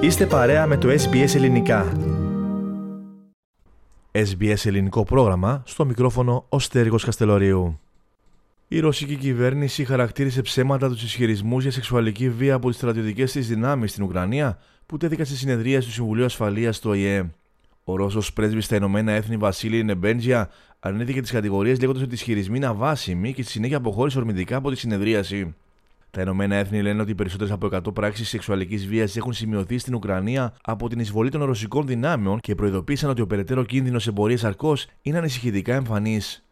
Είστε παρέα με το SBS Ελληνικά. SBS Ελληνικό πρόγραμμα, στο μικρόφωνο ο Στέργος Καστελωρίου. Η ρωσική κυβέρνηση χαρακτήρισε ψέματα τους ισχυρισμούς για σεξουαλική βία από τις στρατιωτικές της δυνάμεις στην Ουκρανία που τέθηκαν στη συνεδρία του Συμβουλίου Ασφαλείας του ΟΗΕ. Ο Ρώσος πρέσβης στα Ηνωμένα Έθνη Βασίλη Νεμπέντζια αρνήθηκε τις κατηγορίες λέγοντας ότι οι ισχυρισμοί είναι αβάσιμοι και στη συνέχεια αποχώρησε ορμητικά από τη συνεδρίαση. Τα Ηνωμένα Έθνη λένε ότι περισσότερες από 100 πράξεις σεξουαλικής βίας έχουν σημειωθεί στην Ουκρανία από την εισβολή των ρωσικών δυνάμεων και προειδοποίησαν ότι ο περαιτέρω κίνδυνος εμπορίας αρκό είναι ανησυχητικά εμφανής.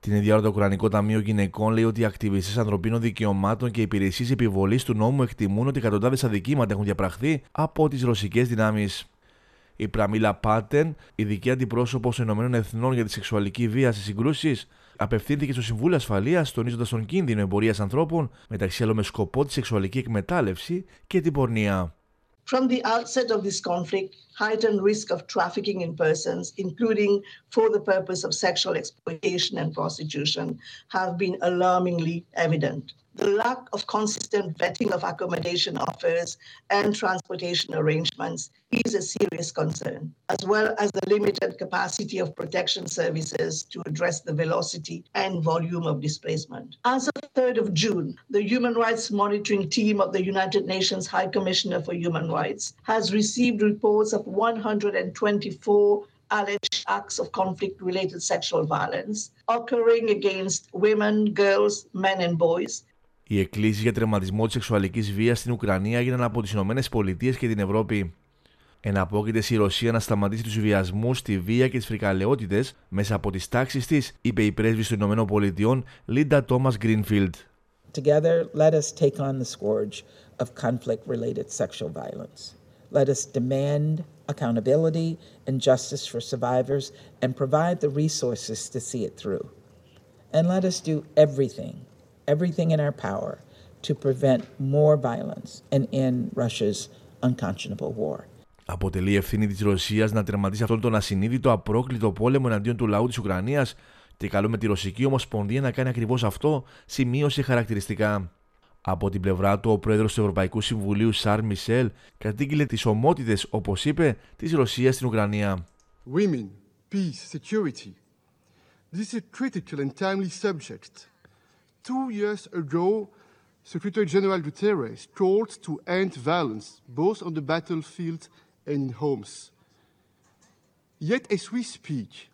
Την ίδια ώρα, το Ουκρανικό Ταμείο Γυναικών λέει ότι οι ακτιβιστές ανθρωπίνων δικαιωμάτων και υπηρεσίες επιβολής του νόμου εκτιμούν ότι εκατοντάδες αδικήματα έχουν διαπραχθεί από τις ρωσικές δυνάμεις. Η Πραμίλα Πάτεν, ειδική αντιπρόσωπος των Ηνωμένων Εθνών για τη σεξουαλική βία στι συγκρούσεις, απευθύνθηκε στο Συμβούλιο Ασφαλείας τονίζοντας τον κίνδυνο εμπορίας ανθρώπων, μεταξύ άλλων με σκοπό τη σεξουαλική εκμετάλλευση και την πορνεία. From the outset of this conflict, heightened risk of trafficking in persons, including for the purpose of sexual exploitation and prostitution, have been alarmingly evident. The lack of consistent vetting of accommodation offers and transportation arrangements is a serious concern, as well as the limited capacity of protection services to address the velocity and volume of displacement. As of 3rd of June, the Human Rights Monitoring Team of the United Nations High Commissioner for Human Rights has received reports of 124 alleged acts of conflict related sexual violence occurring against women, girls, men, and boys Οι εκκλήσεις για τερματισμό της σεξουαλικής βίας στην Ουκρανία έγιναν από τις ΗΠΑ και την Ευρώπη. Εναπόκειται στη Ρωσία να σταματήσει τους βιασμούς, τη βία και τις φρικαλαιότητες μέσα από τις τάξεις της, είπε η πρέσβη των ΗΠΑ Λίντα Τόμας Γκρίνφιλντ. Together, let us take on the scourge of conflict related sexual violence. Let us demand accountability and justice for survivors and provide the resources to see it through. And let us do everything everything in our power to prevent more violence and end Russia's unconscionable war. Αποτελεί ευθύνη της Ρωσίας να τερματίσει αυτόν τον ασυνείδητο απρόκλητο πόλεμο εναντίον του λαού της Ουκρανίας και καλούμε τη Ρωσική Ομοσπονδία να κάνει ακριβώς αυτό, σημείωσε χαρακτηριστικά. Από την πλευρά του, ο πρόεδρος του Ευρωπαϊκού Συμβουλίου, Σαρ Μισελ, κατήγγειλε τις ομότητες, όπως είπε, της Ρωσίας στην Ουκρανία. Women, peace, security. This is a critical and timely subject. Two years ago, Secretary General Guterres called to end violence, both on the battlefield and in homes. Yet, as we speak,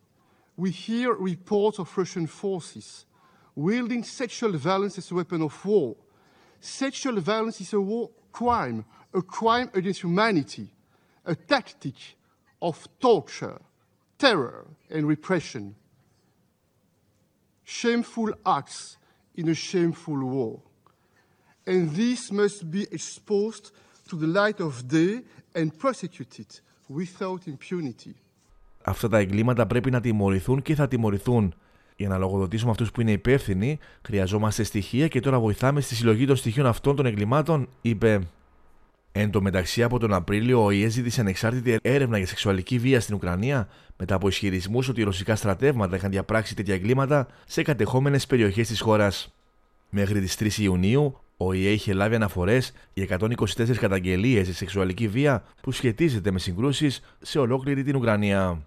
we hear reports of Russian forces wielding sexual violence as a weapon of war. Sexual violence is a war crime, a crime against humanity, a tactic of torture, terror, and repression. Shameful acts in a shameful war. And this must be exposed to the light of day and prosecuted without impunity. Αυτά τα εγκλήματα πρέπει να τιμωρηθούν και θα τιμωρηθούν. Για να λογοδοτήσουμε αυτούς που είναι υπεύθυνοι, χρειαζόμαστε στοιχεία και τώρα βοηθάμε στη συλλογή των στοιχείων αυτών των εγκλημάτων, είπε. Εν τω μεταξύ, από τον Απρίλιο, ο ΙΕ ζήτησε ανεξάρτητη έρευνα για σεξουαλική βία στην Ουκρανία μετά από ισχυρισμούς ότι οι ρωσικά στρατεύματα είχαν διαπράξει τέτοια εγκλήματα σε κατεχόμενες περιοχές της χώρας. Μέχρι τις 3 Ιουνίου, ο ΙΕ είχε λάβει αναφορές για 124 καταγγελίες για σεξουαλική βία που σχετίζεται με συγκρούσεις σε ολόκληρη την Ουκρανία.